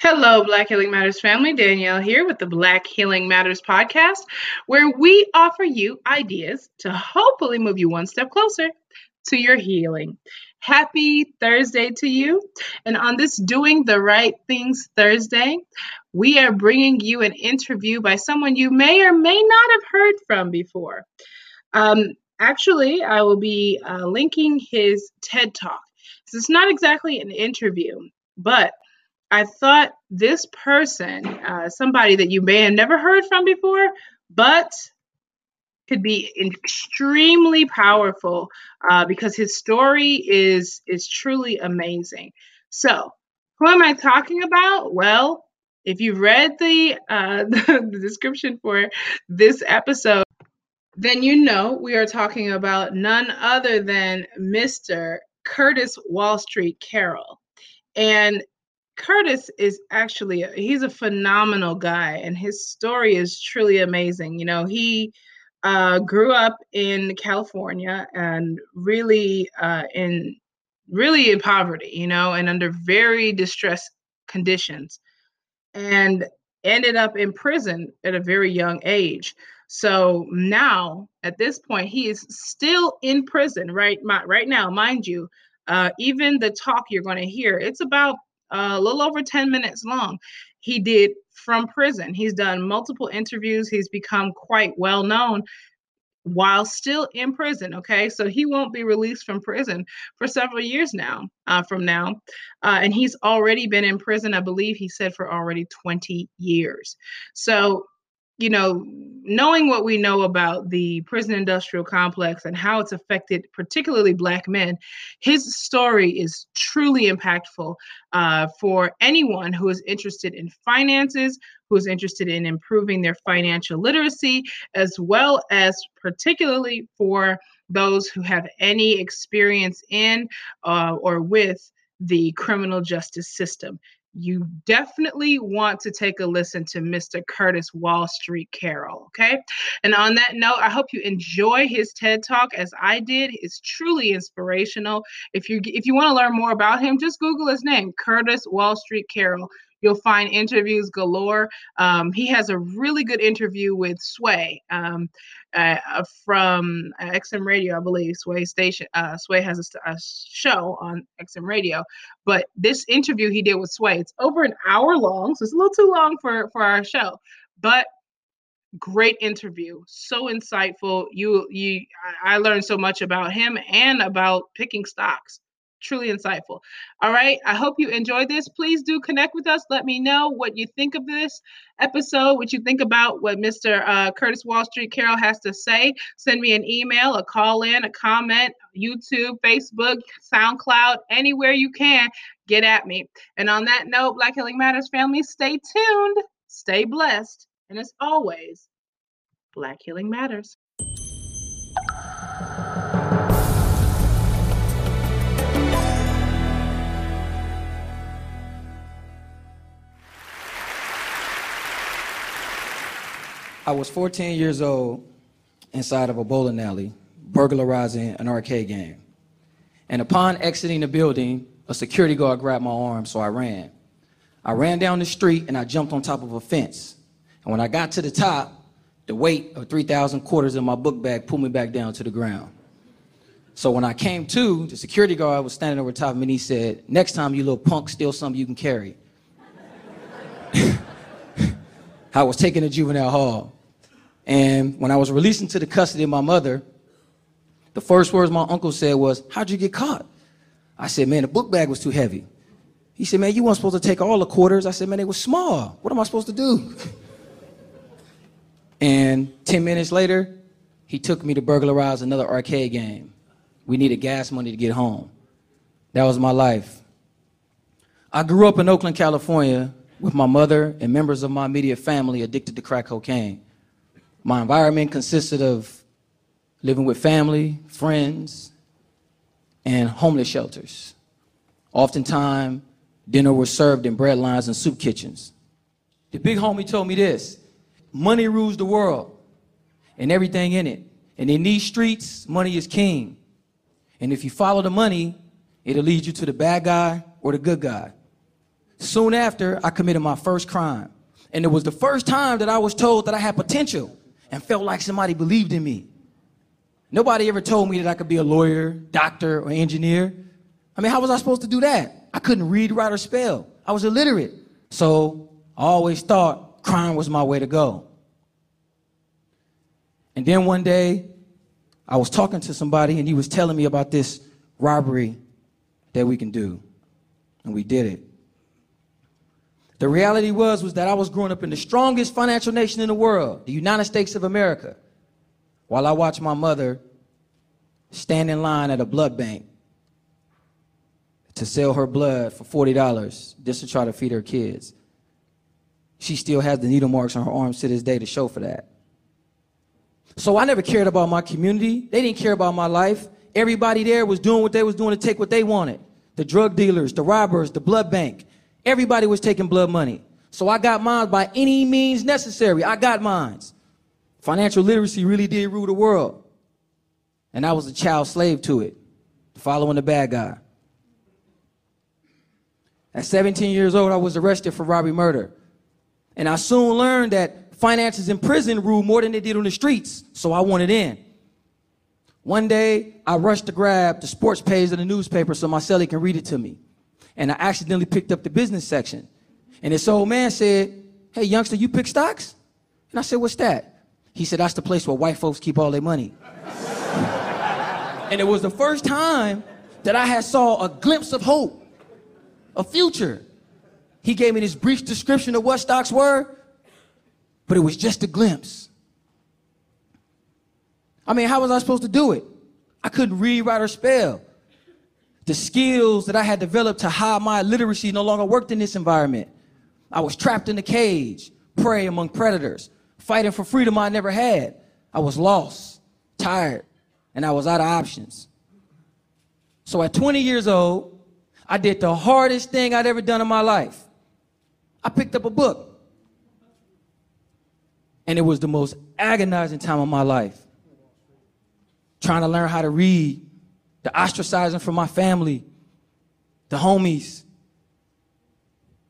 Hello, Black Healing Matters family. Danielle here with the Black Healing Matters podcast, where we offer you ideas to hopefully move you one step closer to your healing. Happy Thursday to you. And on this Doing the Right Things Thursday, we are bringing you an interview by someone you may or may not have heard from before. Um, actually, I will be uh, linking his TED Talk. So it's not exactly an interview, but I thought this person, uh, somebody that you may have never heard from before, but could be extremely powerful uh, because his story is is truly amazing. So, who am I talking about? Well, if you've read the uh, the description for this episode, then you know we are talking about none other than Mr. Curtis Wall Street Carroll. And Curtis is actually he's a phenomenal guy and his story is truly amazing. You know, he uh, grew up in California and really uh, in really in poverty, you know, and under very distressed conditions, and ended up in prison at a very young age. So now, at this point, he is still in prison, right? my, Right now, mind you. Uh, even the talk you're going to hear, it's about a little over 10 minutes long. He did from prison. He's done multiple interviews. He's become quite well known while still in prison. Okay, so he won't be released from prison for several years now. Uh, from now, uh, and he's already been in prison. I believe he said for already 20 years. So you know, knowing what we know about the prison industrial complex and how it's affected particularly Black men, his story is truly impactful uh, for anyone who is interested in finances, who is interested in improving their financial literacy, as well as particularly for those who have any experience in uh, or with the criminal justice system you definitely want to take a listen to Mr. Curtis Wall Street Carroll. Okay. And on that note, I hope you enjoy his TED Talk as I did. It's truly inspirational. If you if you want to learn more about him, just Google his name, Curtis Wall Street Carroll. You'll find interviews galore. Um, he has a really good interview with Sway um, uh, from uh, XM Radio, I believe. Sway Station. Uh, Sway has a, a, show on XM Radio, but this interview he did with Sway, it's over an hour long, so it's a little too long for for our show, but great interview so insightful you you i learned so much about him and about picking stocks truly insightful. All right. I hope you enjoyed this. Please do connect with us. Let me know what you think of this episode, what you think about what Mr. Uh, Curtis Wall Street Carroll has to say. Send me an email, a call in, a comment, YouTube, Facebook, SoundCloud, anywhere you can. Get at me. And on that note, Black Healing Matters family, stay tuned, stay blessed, and as always, Black Healing Matters. I was 14 years old inside of a bowling alley, burglarizing an arcade game. And upon exiting the building, a security guard grabbed my arm, so I ran. I ran down the street and I jumped on top of a fence. And when I got to the top, the weight of 3,000 quarters in my book bag pulled me back down to the ground. So when I came to, the security guard was standing over top of me and he said, Next time, you little punk, steal something you can carry. I was taken to juvenile hall. And when I was released into the custody of my mother, the first words my uncle said was, How'd you get caught? I said, Man, the book bag was too heavy. He said, Man, you weren't supposed to take all the quarters. I said, Man, they were small. What am I supposed to do? and 10 minutes later, he took me to burglarize another arcade game. We needed gas money to get home. That was my life. I grew up in Oakland, California, with my mother and members of my immediate family addicted to crack cocaine. My environment consisted of living with family, friends, and homeless shelters. Oftentimes, dinner was served in bread lines and soup kitchens. The big homie told me this money rules the world and everything in it. And in these streets, money is king. And if you follow the money, it'll lead you to the bad guy or the good guy. Soon after, I committed my first crime. And it was the first time that I was told that I had potential and felt like somebody believed in me. Nobody ever told me that I could be a lawyer, doctor, or engineer. I mean, how was I supposed to do that? I couldn't read, write, or spell. I was illiterate. So I always thought crime was my way to go. And then one day, I was talking to somebody and he was telling me about this robbery that we can do. And we did it. The reality was was that I was growing up in the strongest financial nation in the world, the United States of America, while I watched my mother stand in line at a blood bank to sell her blood for $40 just to try to feed her kids. She still has the needle marks on her arms to this day to show for that. So I never cared about my community. They didn't care about my life. Everybody there was doing what they was doing to take what they wanted. The drug dealers, the robbers, the blood bank. Everybody was taking blood money. So I got mine by any means necessary. I got mines. Financial literacy really did rule the world. And I was a child slave to it, following the bad guy. At 17 years old, I was arrested for robbery murder. And I soon learned that finances in prison rule more than they did on the streets, so I wanted in. One day, I rushed to grab the sports page of the newspaper so my cellie can read it to me. And I accidentally picked up the business section. And this old man said, Hey, youngster, you pick stocks? And I said, What's that? He said, That's the place where white folks keep all their money. and it was the first time that I had saw a glimpse of hope, a future. He gave me this brief description of what stocks were, but it was just a glimpse. I mean, how was I supposed to do it? I couldn't read, write, or spell. The skills that I had developed to hide my illiteracy no longer worked in this environment. I was trapped in a cage, prey among predators, fighting for freedom I never had. I was lost, tired, and I was out of options. So at 20 years old, I did the hardest thing I'd ever done in my life. I picked up a book. And it was the most agonizing time of my life. Trying to learn how to read, the ostracizing from my family, the homies.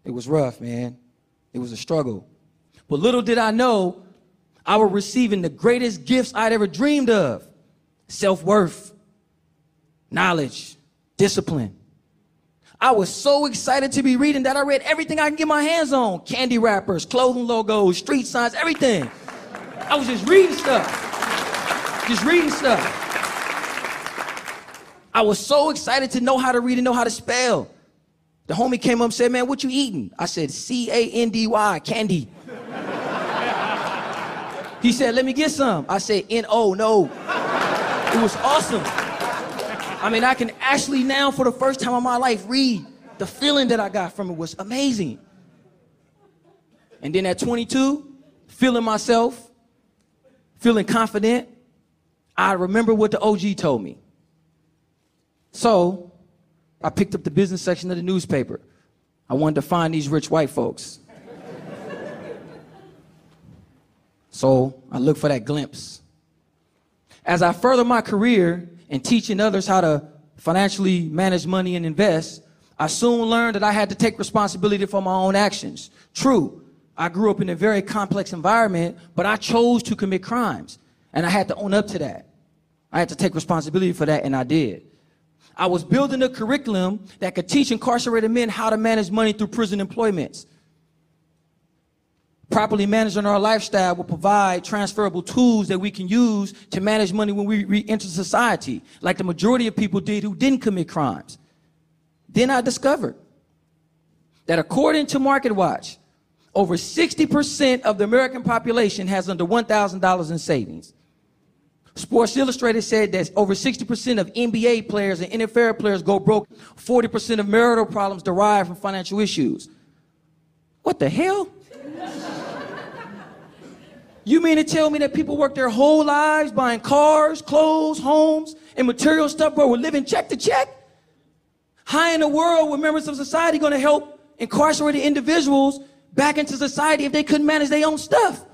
It was rough, man. It was a struggle. But little did I know, I was receiving the greatest gifts I'd ever dreamed of self worth, knowledge, discipline. I was so excited to be reading that I read everything I can get my hands on candy wrappers, clothing logos, street signs, everything. I was just reading stuff. Just reading stuff. I was so excited to know how to read and know how to spell. The homie came up and said, Man, what you eating? I said, C A N D Y, candy. he said, Let me get some. I said, N O, no. It was awesome. I mean, I can actually now, for the first time in my life, read. The feeling that I got from it was amazing. And then at 22, feeling myself, feeling confident, I remember what the OG told me. So I picked up the business section of the newspaper. I wanted to find these rich white folks. so I looked for that glimpse. As I further my career, in teaching others how to financially manage money and invest, I soon learned that I had to take responsibility for my own actions. True, I grew up in a very complex environment, but I chose to commit crimes. And I had to own up to that. I had to take responsibility for that, and I did. I was building a curriculum that could teach incarcerated men how to manage money through prison employments. Properly managing our lifestyle will provide transferable tools that we can use to manage money when we re-enter society, like the majority of people did who didn't commit crimes. Then I discovered that according to MarketWatch, over 60% of the American population has under $1,000 in savings. Sports Illustrated said that over 60% of NBA players and NFL players go broke. 40% of marital problems derive from financial issues. What the hell? You mean to tell me that people work their whole lives buying cars, clothes, homes, and material stuff, but we're living check to check? How in the world were members of society going to help incarcerated individuals back into society if they couldn't manage their own stuff?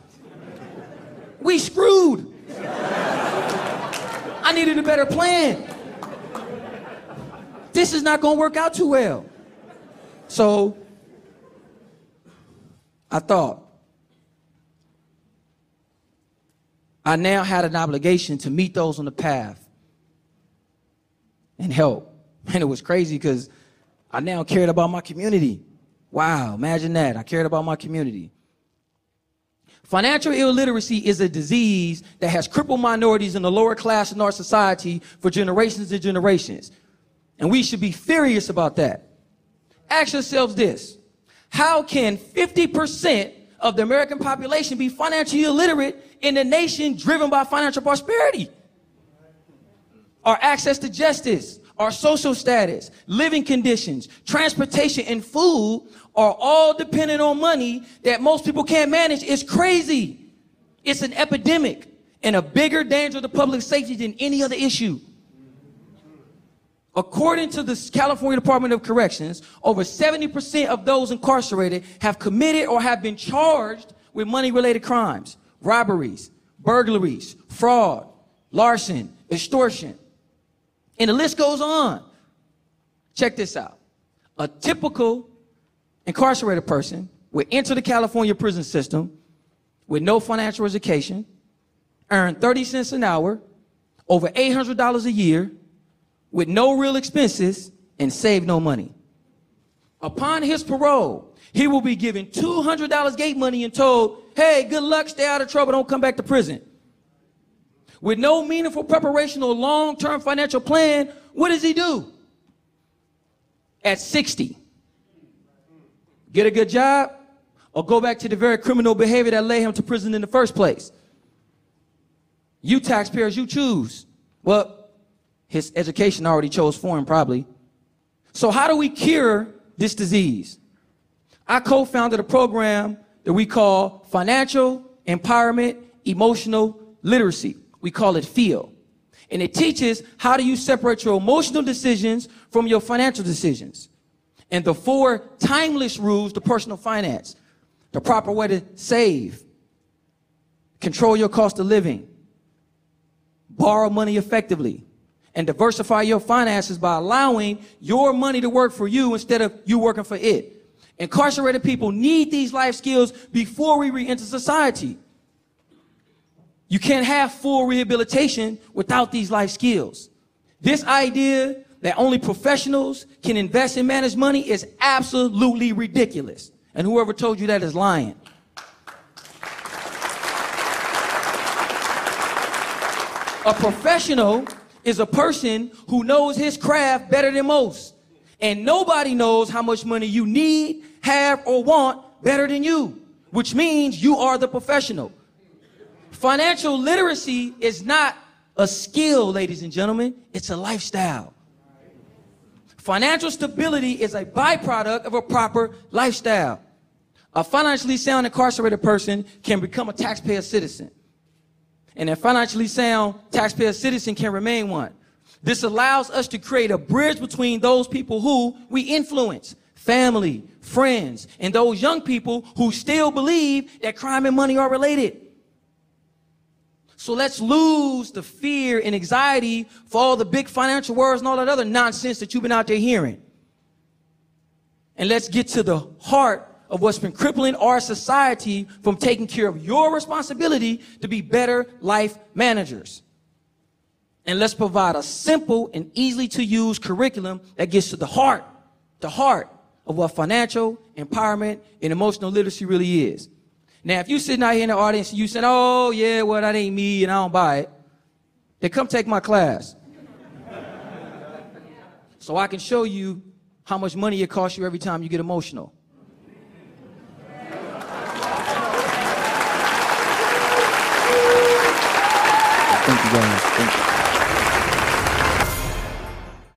We screwed. I needed a better plan. This is not going to work out too well. So I thought I now had an obligation to meet those on the path and help. And it was crazy because I now cared about my community. Wow, imagine that. I cared about my community. Financial illiteracy is a disease that has crippled minorities in the lower class in our society for generations and generations. And we should be furious about that. Ask yourselves this. How can 50% of the American population be financially illiterate in a nation driven by financial prosperity? Our access to justice, our social status, living conditions, transportation, and food are all dependent on money that most people can't manage. It's crazy. It's an epidemic and a bigger danger to public safety than any other issue. According to the California Department of Corrections, over 70% of those incarcerated have committed or have been charged with money related crimes, robberies, burglaries, fraud, larceny, extortion. And the list goes on. Check this out. A typical incarcerated person would enter the California prison system with no financial education, earn 30 cents an hour, over $800 a year, with no real expenses and save no money. Upon his parole, he will be given $200 gate money and told, hey, good luck, stay out of trouble, don't come back to prison. With no meaningful preparation or long term financial plan, what does he do? At 60, get a good job or go back to the very criminal behavior that led him to prison in the first place. You taxpayers, you choose. Well, his education already chose for him, probably. So, how do we cure this disease? I co founded a program that we call Financial Empowerment Emotional Literacy. We call it FEEL. And it teaches how do you separate your emotional decisions from your financial decisions. And the four timeless rules to personal finance. The proper way to save. Control your cost of living. Borrow money effectively and diversify your finances by allowing your money to work for you instead of you working for it. Incarcerated people need these life skills before we re-enter society. You can't have full rehabilitation without these life skills. This idea that only professionals can invest and manage money is absolutely ridiculous. And whoever told you that is lying. A professional is a person who knows his craft better than most. And nobody knows how much money you need, have, or want better than you, which means you are the professional. Financial literacy is not a skill, ladies and gentlemen, it's a lifestyle. Financial stability is a byproduct of a proper lifestyle. A financially sound incarcerated person can become a taxpayer citizen and a financially sound taxpayer citizen can remain one. This allows us to create a bridge between those people who we influence, family, friends, and those young people who still believe that crime and money are related. So let's lose the fear and anxiety for all the big financial words and all that other nonsense that you've been out there hearing. And let's get to the heart of what's been crippling our society from taking care of your responsibility to be better life managers. And let's provide a simple and easily to use curriculum that gets to the heart, the heart of what financial empowerment and emotional literacy really is. Now, if you're sitting out here in the audience and you said, oh, yeah, well, that ain't me and I don't buy it, then come take my class. so I can show you how much money it costs you every time you get emotional. Thank you guys. Thank you.